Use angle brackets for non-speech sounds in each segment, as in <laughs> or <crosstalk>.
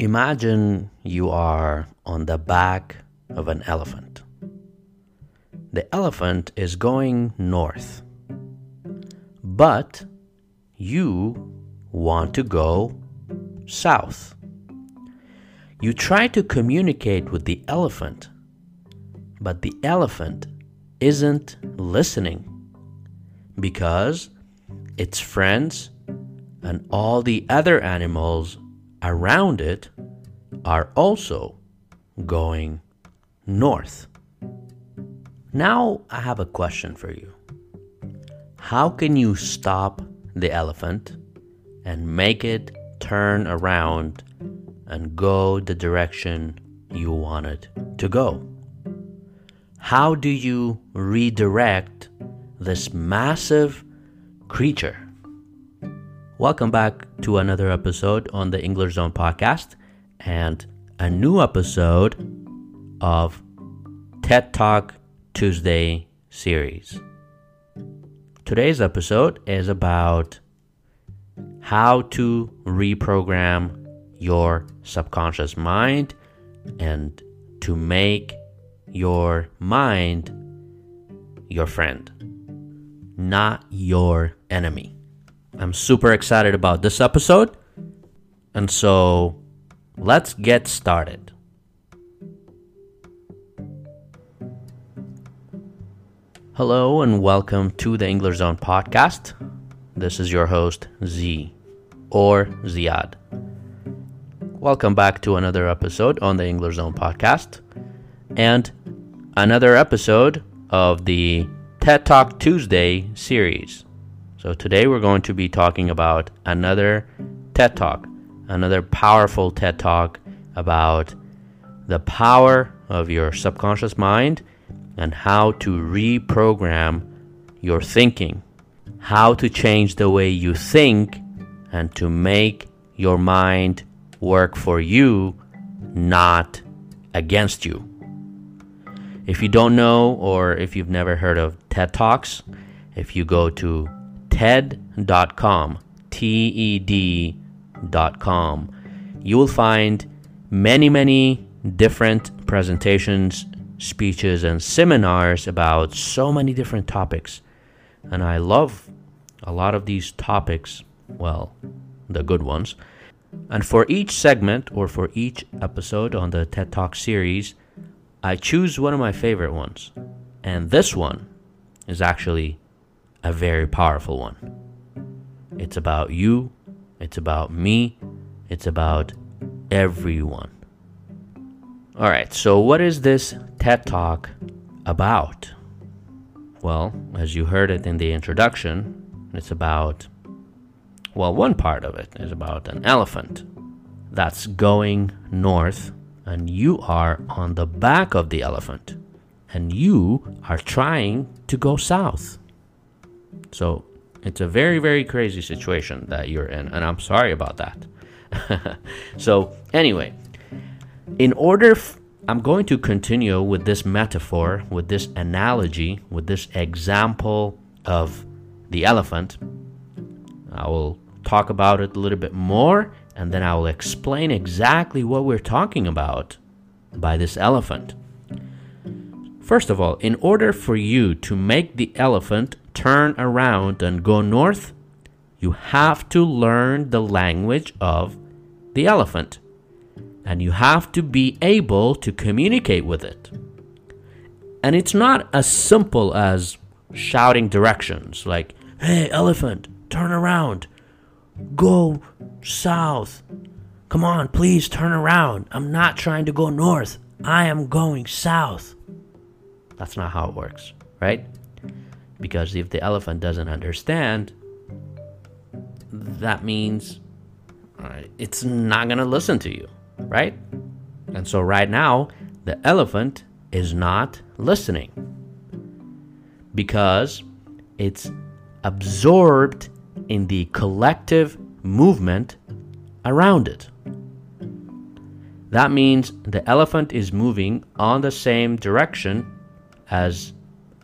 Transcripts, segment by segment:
Imagine you are on the back of an elephant. The elephant is going north, but you want to go south. You try to communicate with the elephant, but the elephant isn't listening because its friends and all the other animals around it are also going north. Now, I have a question for you. How can you stop the elephant and make it turn around and go the direction you want it to go? How do you redirect this massive creature? Welcome back to another episode on the English Zone podcast and a new episode of TED Talk Tuesday series. Today's episode is about how to reprogram your subconscious mind and to make your mind your friend, not your enemy. I'm super excited about this episode. And so let's get started. Hello and welcome to the English Zone podcast. This is your host, Z or Ziad. Welcome back to another episode on the English Zone podcast and another episode of the TED Talk Tuesday series. So today we're going to be talking about another TED Talk, another powerful TED Talk about the power of your subconscious mind and how to reprogram your thinking, how to change the way you think and to make your mind work for you, not against you. If you don't know or if you've never heard of TED Talks, if you go to TED.com, T E D.com, you will find many, many different presentations, speeches, and seminars about so many different topics. And I love a lot of these topics, well, the good ones. And for each segment or for each episode on the TED Talk series, I choose one of my favorite ones. And this one is actually a very powerful one. It's about you, it's about me, it's about everyone. All right, so what is this TED Talk about? Well, as you heard it in the introduction, it's about, well, one part of it is about an elephant that's going north, and you are on the back of the elephant, and you are trying to go south. So it's a very, very crazy situation that you're in, and I'm sorry about that. <laughs> so, anyway, in order, I'm going to continue with this metaphor, with this analogy, with this example of the elephant. I will talk about it a little bit more, and then I will explain exactly what we're talking about by this elephant. First of all, in order for you to make the elephant turn around and go north, you have to learn the language of the elephant. And you have to be able to communicate with it. And it's not as simple as shouting directions like, hey, elephant, turn around, go south. Come on, please turn around. I'm not trying to go north, I am going south. That's not how it works, right? Because if the elephant doesn't understand, that means uh, it's not going to listen to you, right? And so, right now, the elephant is not listening because it's absorbed in the collective movement around it. That means the elephant is moving on the same direction as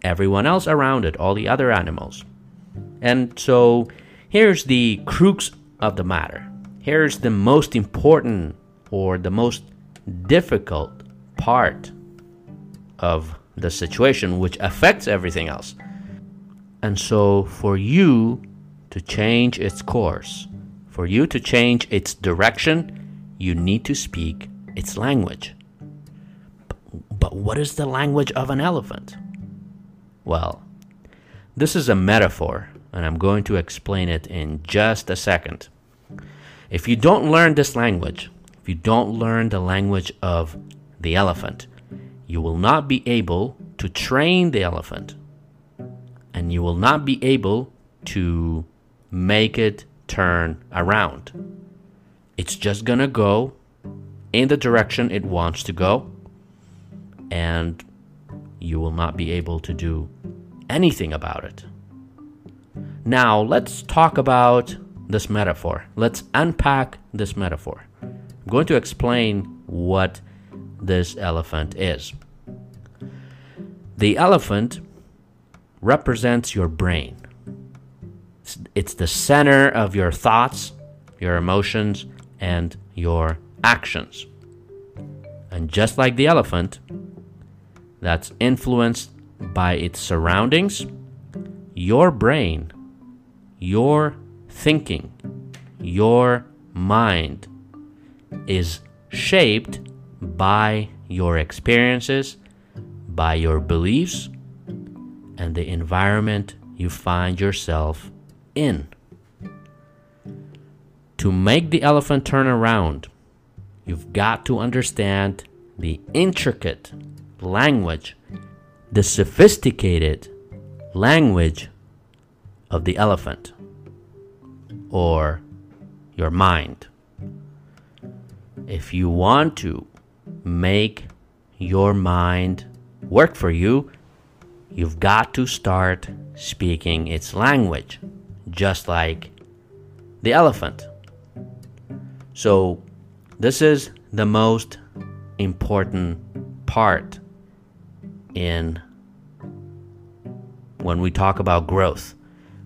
everyone else around it, all the other animals. And so here's the crux of the matter. Here's the most important or the most difficult part of the situation, which affects everything else. And so, for you to change its course, for you to change its direction, you need to speak its language. But what is the language of an elephant? Well, this is a metaphor, and I'm going to explain it in just a second. If you don't learn this language, if you don't learn the language of the elephant, you will not be able to train the elephant and you will not be able to make it turn around. It's just gonna go in the direction it wants to go, and you will not be able to do anything about it. Now, let's talk about this metaphor. Let's unpack this metaphor. I'm going to explain what this elephant is. The elephant represents your brain. It's the center of your thoughts, your emotions, and your actions. And just like the elephant, that's influenced by its surroundings, your brain, your thinking, your mind is shaped by your experiences, by your beliefs, and the environment you find yourself in. To make the elephant turn around, you've got to understand the intricate language, the sophisticated language of the elephant or your mind. If you want to make your mind work for you, you've got to start speaking its language, just like the elephant. So, this is the most important part in when we talk about growth,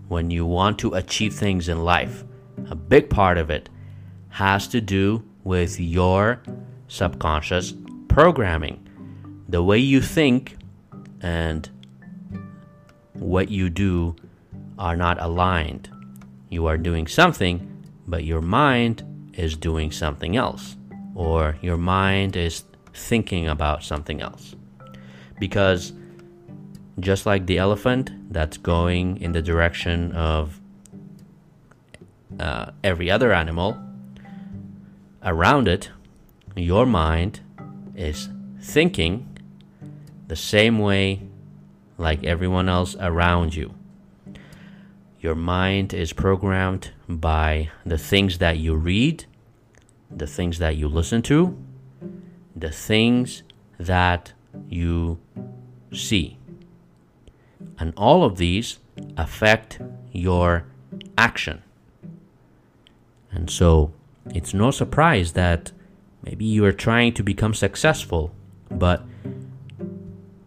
when you want to achieve things in life. A big part of it has to do with your subconscious programming. The way you think and what you do are not aligned. You are doing something, but your mind is doing something else, or your mind is thinking about something else. Because just like the elephant that's going in the direction of uh, every other animal, around it, your mind is thinking the same way like everyone else around you. Your mind is programmed by the things that you read, the things that you listen to, the things that you see. And all of these affect your action. And so it's no surprise that maybe you are trying to become successful, but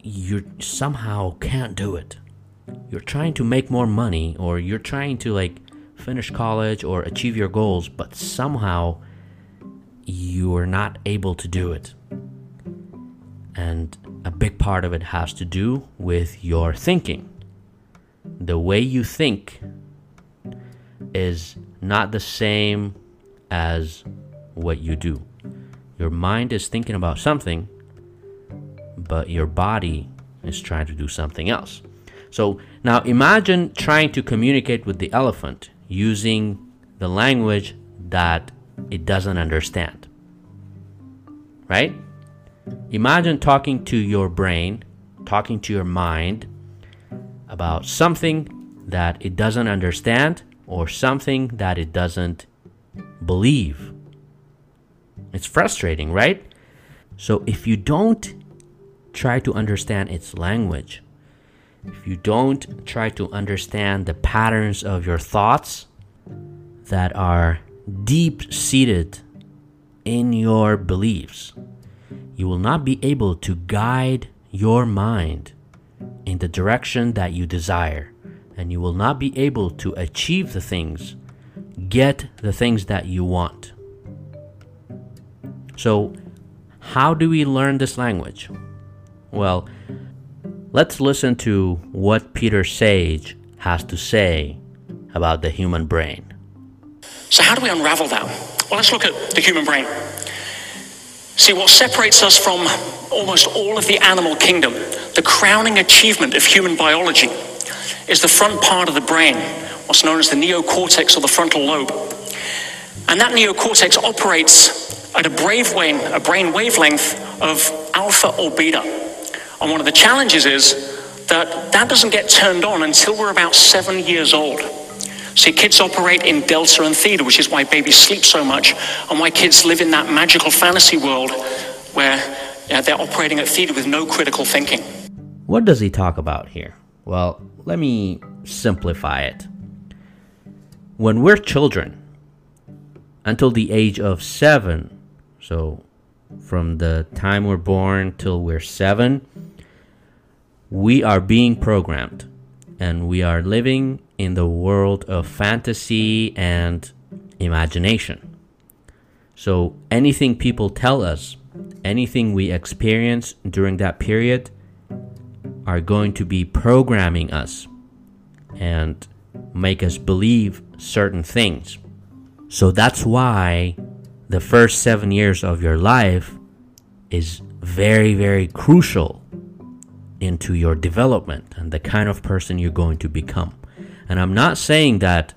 you somehow can't do it. You're trying to make more money or you're trying to like finish college or achieve your goals, but somehow you are not able to do it. And a big part of it has to do with your thinking. The way you think is not the same as what you do. Your mind is thinking about something, but your body is trying to do something else. So now imagine trying to communicate with the elephant using the language that it doesn't understand. Right? Imagine talking to your brain, talking to your mind about something that it doesn't understand or something that it doesn't believe. It's frustrating, right? So if you don't try to understand its language, if you don't try to understand the patterns of your thoughts that are deep seated in your beliefs, you will not be able to guide your mind in the direction that you desire, and you will not be able to achieve the things, get the things that you want. So, how do we learn this language? Well, let's listen to what Peter Sage has to say about the human brain. So, how do we unravel that? Well, let's look at the human brain. See, what separates us from almost all of the animal kingdom, the crowning achievement of human biology, is the front part of the brain, what's known as the neocortex or the frontal lobe. And that neocortex operates at a, brave a brain wavelength of alpha or beta. And one of the challenges is that that doesn't get turned on until we're about seven years old. See, kids operate in delta and theta, which is why babies sleep so much, and why kids live in that magical fantasy world where they're operating at theta with no critical thinking. What does he talk about here? Well, let me simplify it. When we're children, until the age of seven, so from the time we're born till we're seven, we are being programmed and we are living in the world of fantasy and imagination. So anything people tell us, anything we experience during that period, are going to be programming us and make us believe certain things. So that's why the first seven years of your life is very, very crucial into your development and the kind of person you're going to become. And I'm not saying that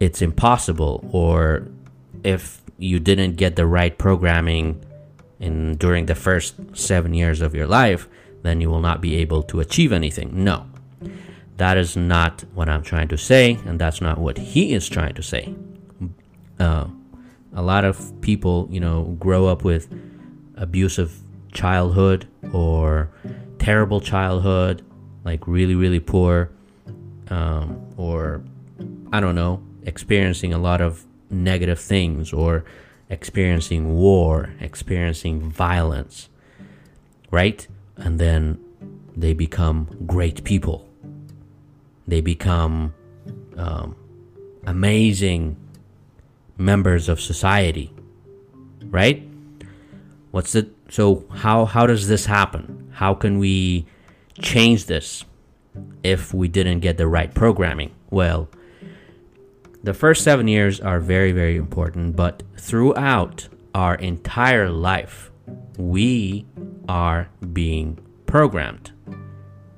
it's impossible or if you didn't get the right programming in during the first 7 years of your life, then you will not be able to achieve anything. No. That is not what I'm trying to say and that's not what he is trying to say. Uh, a lot of people, you know, grow up with abusive childhood or terrible childhood, like really, really poor, um, or I don't know, experiencing a lot of negative things, or experiencing war, experiencing violence, right? And then they become great people. They become um, amazing members of society, right? What's the so how how does this happen? How can we change this if we didn't get the right programming? Well, the first 7 years are very very important, but throughout our entire life, we are being programmed.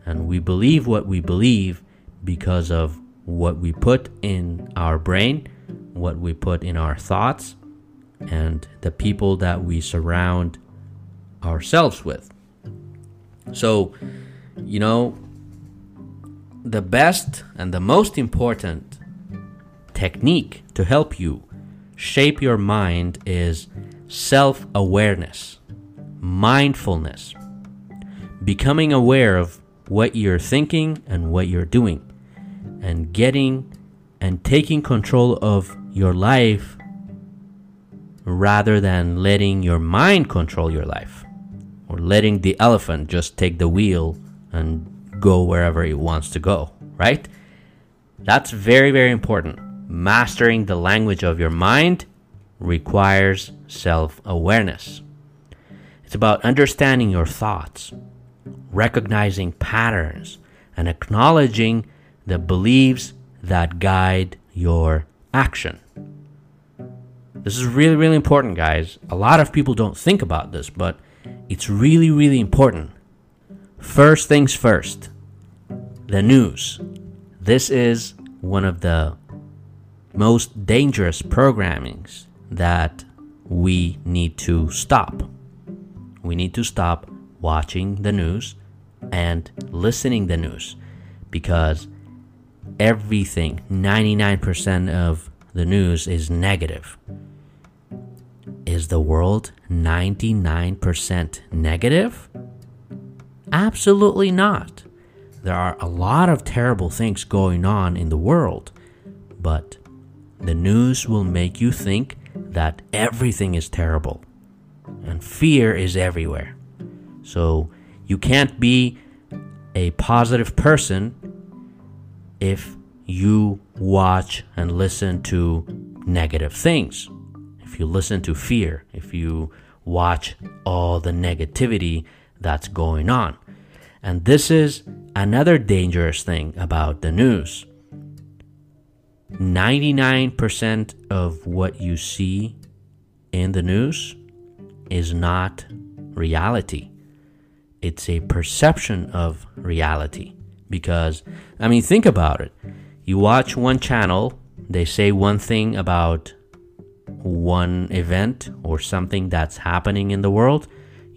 And we believe what we believe because of what we put in our brain, what we put in our thoughts, and the people that we surround ourselves with. So, you know, the best and the most important technique to help you shape your mind is self awareness, mindfulness, becoming aware of what you're thinking and what you're doing, and getting and taking control of your life rather than letting your mind control your life or letting the elephant just take the wheel and go wherever it wants to go, right? That's very, very important. Mastering the language of your mind requires self awareness. It's about understanding your thoughts, recognizing patterns, and acknowledging the beliefs that guide your action. This is really, really important, guys. A lot of people don't think about this, but it's really, really important. First things first the news. This is one of the most dangerous programmings that we need to stop. We need to stop watching the news and listening the news because everything 99% of the news is negative is the world 99% negative absolutely not there are a lot of terrible things going on in the world but the news will make you think that everything is terrible and fear is everywhere so you can't be a positive person if you watch and listen to negative things. If you listen to fear, if you watch all the negativity that's going on. And this is another dangerous thing about the news. 99% of what you see in the news is not reality it's a perception of reality. Because, I mean, think about it. You watch one channel, they say one thing about one event or something that's happening in the world.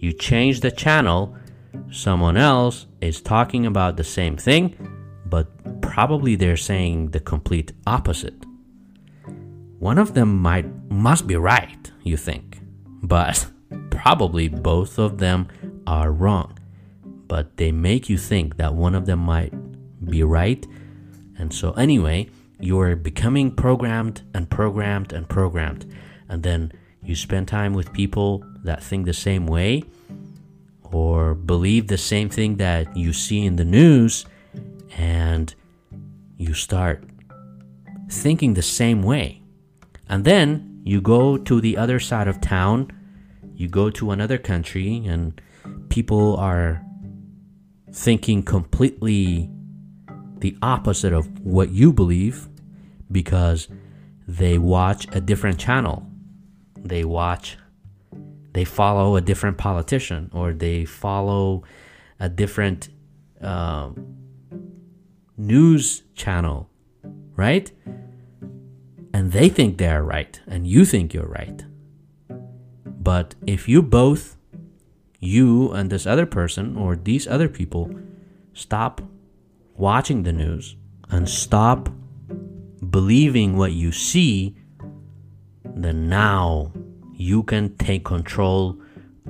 You change the channel, someone else is talking about the same thing, but probably they're saying the complete opposite. One of them might must be right, you think, but <laughs> probably both of them are wrong but they make you think that one of them might be right. And so, anyway, you're becoming programmed and programmed and programmed. And then you spend time with people that think the same way or believe the same thing that you see in the news, and you start thinking the same way. And then you go to the other side of town, you go to another country, and people are thinking completely the opposite of what you believe because they watch a different channel. They watch, they follow a different politician or they follow a different uh, news channel, right? And they think they're right and you think you're right. But if you both you and this other person or these other people stop watching the news and stop believing what you see, then now you can take control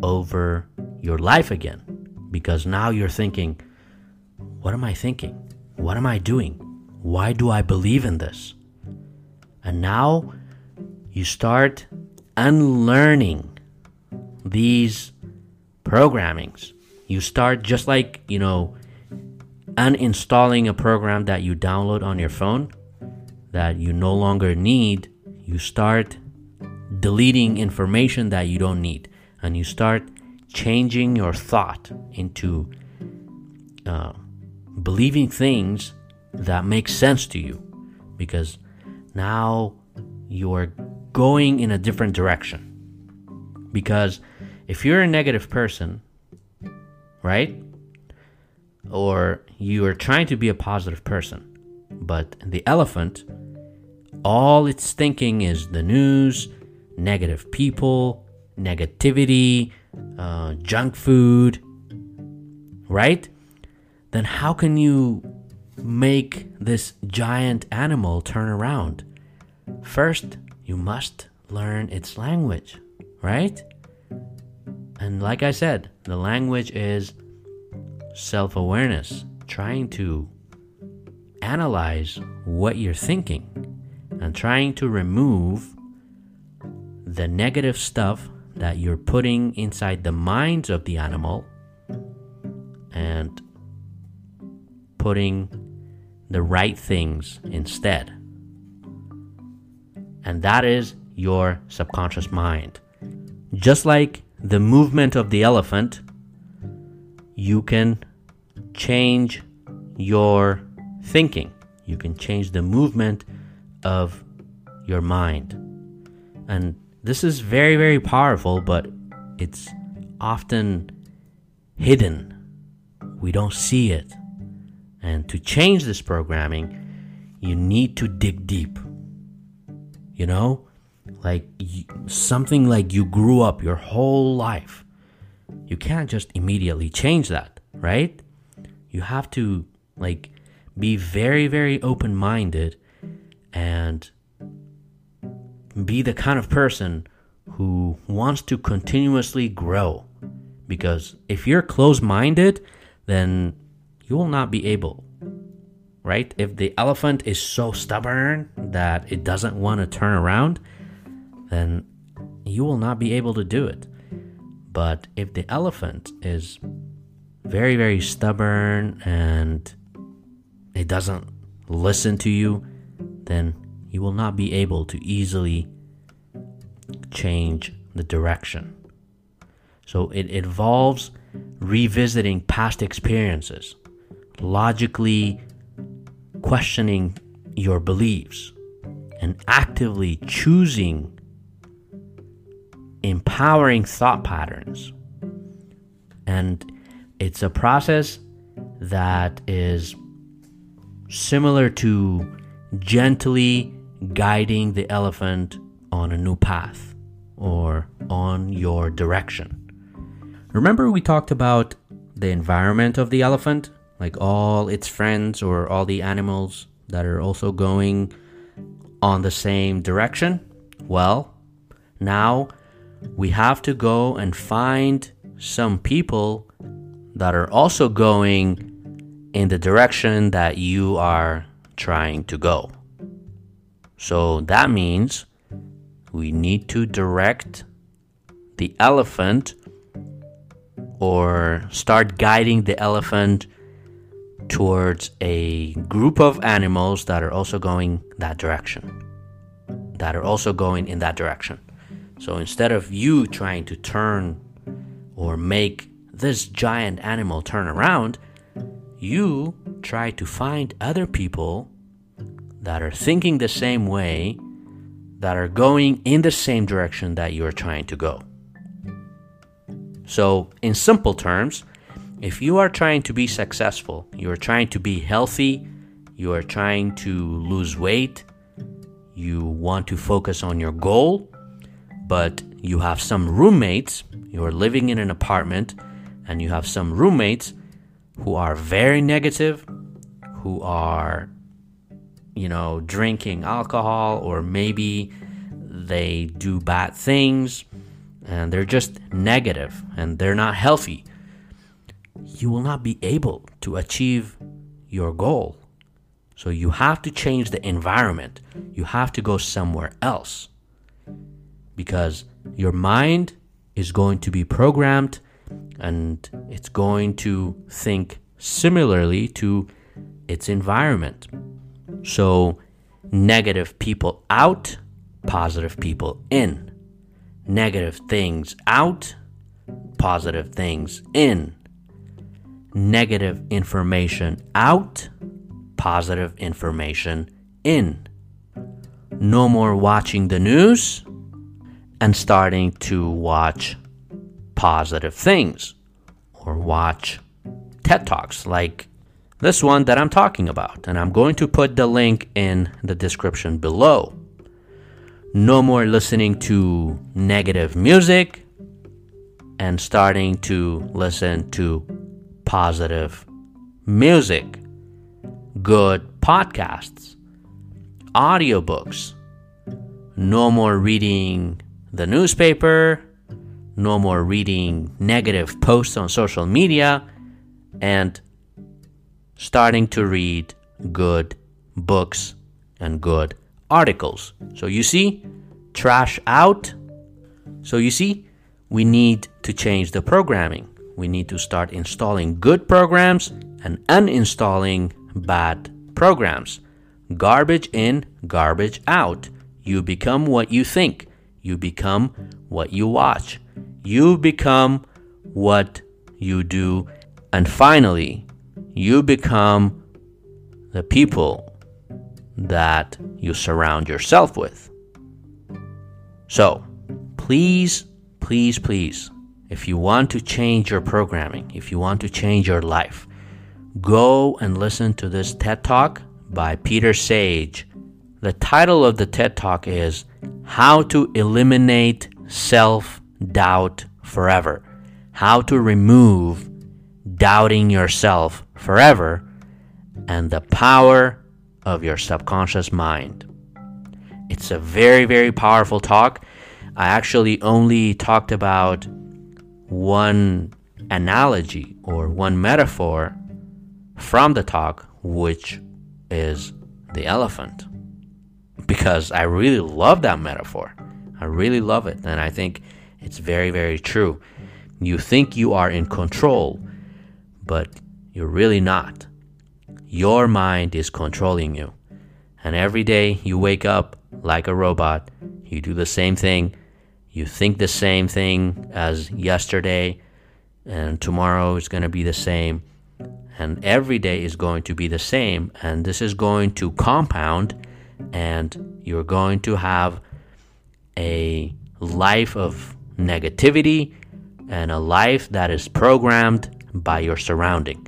over your life again. Because now you're thinking, what am I thinking? What am I doing? Why do I believe in this? And now you start unlearning these programmings. You start just like, you know, uninstalling a program that you download on your phone that you no longer need. You start deleting information that you don't need. And you start changing your thought into uh, believing things that make sense to you. Because now you're going in a different direction. Because if you're a negative person, right? Or you are trying to be a positive person, but the elephant, all it's thinking is the news, negative people, negativity, uh, junk food, right? Then how can you make this giant animal turn around? First, you must learn its language, right? And like I said, the language is self awareness, trying to analyze what you're thinking and trying to remove the negative stuff that you're putting inside the minds of the animal and putting the right things instead. And that is your subconscious mind. Just like the movement of the elephant, you can change your thinking. You can change the movement of your mind. And this is very, very powerful, but it's often hidden. We don't see it. And to change this programming, you need to dig deep. You know? Like something like you grew up your whole life. You can't just immediately change that, right? You have to like be very very open-minded and be the kind of person who wants to continuously grow. Because if you're closed-minded, then you will not be able right? If the elephant is so stubborn that it doesn't want to turn around, then you will not be able to do it. But if the elephant is very, very stubborn and it doesn't listen to you, then you will not be able to easily change the direction. So it involves revisiting past experiences, logically questioning your beliefs, and actively choosing empowering thought patterns. And it's a process that is similar to gently guiding the elephant on a new path or on your direction. Remember, we talked about the environment of the elephant, like all its friends or all the animals that are also going on the same direction? Well, now we have to go and find some people that are also going in the direction that you are trying to go. So that means we need to direct the elephant or start guiding the elephant towards a group of animals that are also going that direction. That are also going in that direction. So instead of you trying to turn or make this giant animal turn around, you try to find other people that are thinking the same way, that are going in the same direction that you're trying to go. So, in simple terms, if you are trying to be successful, you are trying to be healthy, you are trying to lose weight, you want to focus on your goal, but you have some roommates, you are living in an apartment, and you have some roommates who are very negative, who are, you know, drinking alcohol, or maybe they do bad things, and they're just negative and they're not healthy, you will not be able to achieve your goal. So you have to change the environment. You have to go somewhere else because your mind is going to be programmed and it's going to think similarly to its environment. So, negative people out, positive people in. Negative things out, positive things in. Negative information out, positive information in. No more watching the news and starting to watch positive things or watch TED Talks like this one that I'm talking about. And I'm going to put the link in the description below. No more listening to negative music and starting to listen to positive music, good podcasts, audiobooks. No more reading the newspaper, no more reading negative posts on social media, and starting to read good books and good articles. So you see, trash out. So you see, we need to change the programming. We need to start installing good programs and uninstalling bad programs. Garbage in, garbage out. You become what you think. You become what you watch. You become what you do. And finally, you become the people that you surround yourself with. So, please, please, please, if you want to change your programming, if you want to change your life, go and listen to this TED Talk by Peter Sage. The title of the TED Talk is How to Eliminate Self Doubt Forever. How to Remove Doubting Yourself Forever and the Power of Your Subconscious Mind. It's a very, very powerful talk. I actually only talked about one analogy or one metaphor from the talk, which is the elephant. Because I really love that metaphor. I really love it. And I think it's very, very true. You think you are in control, but you're really not. Your mind is controlling you. And every day you wake up like a robot, you do the same thing, you think the same thing as yesterday, and tomorrow is going to be the same, and every day is going to be the same, and this is going to compound, and you're going to have a life of negativity and a life that is programmed by your surrounding.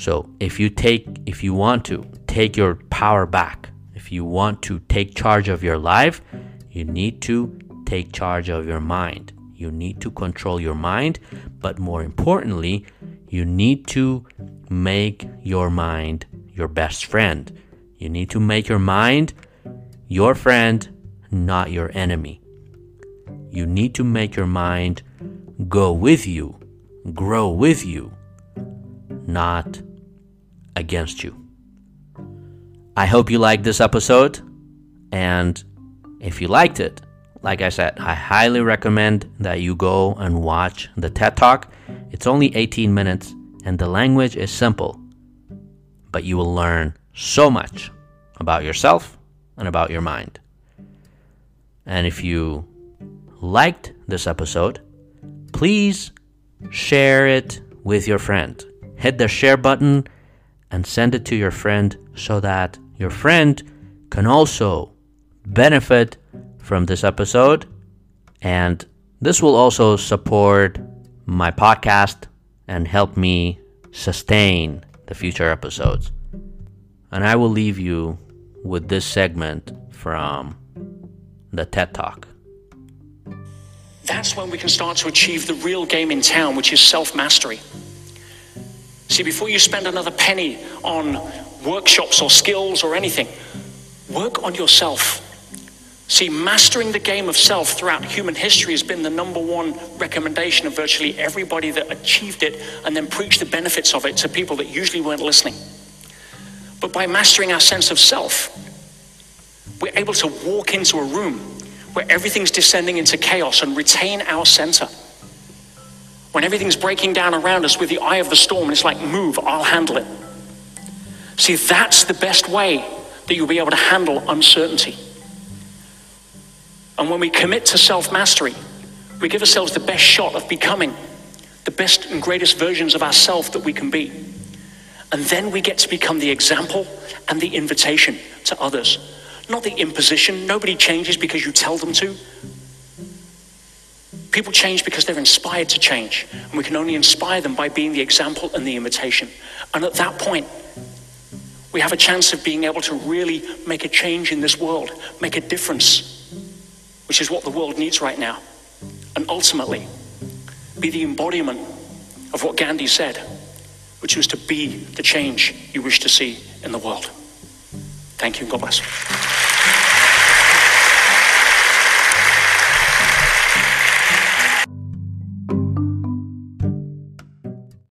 So if you take if you want to take your power back, if you want to take charge of your life, you need to take charge of your mind. You need to control your mind, but more importantly, you need to make your mind your best friend. You need to make your mind your friend, not your enemy. You need to make your mind go with you, grow with you, not against you. I hope you liked this episode, and if you liked it, like I said, I highly recommend that you go and watch the TED Talk. It's only 18 minutes and the language is simple, but you will learn so much about yourself and about your mind. And if you liked this episode, please share it with your friend. Hit the share button and send it to your friend so that your friend can also benefit from this episode. And this will also support my podcast and help me sustain the future episodes. And I will leave you with this segment from the TED Talk. That's when we can start to achieve the real game in town, which is self mastery. See, before you spend another penny on workshops or skills or anything, work on yourself. See, mastering the game of self throughout human history has been the number one recommendation of virtually everybody that achieved it and then preached the benefits of it to people that usually weren't listening. But by mastering our sense of self, we're able to walk into a room where everything's descending into chaos and retain our center. When everything's breaking down around us with the eye of the storm, and it's like, move, I'll handle it. See, that's the best way that you'll be able to handle uncertainty. And when we commit to self mastery, we give ourselves the best shot of becoming the best and greatest versions of ourselves that we can be. And then we get to become the example and the invitation to others, not the imposition. Nobody changes because you tell them to. People change because they're inspired to change, and we can only inspire them by being the example and the imitation. And at that point, we have a chance of being able to really make a change in this world, make a difference which is what the world needs right now, and ultimately be the embodiment of what Gandhi said, which was to be the change you wish to see in the world. Thank you, and God bless.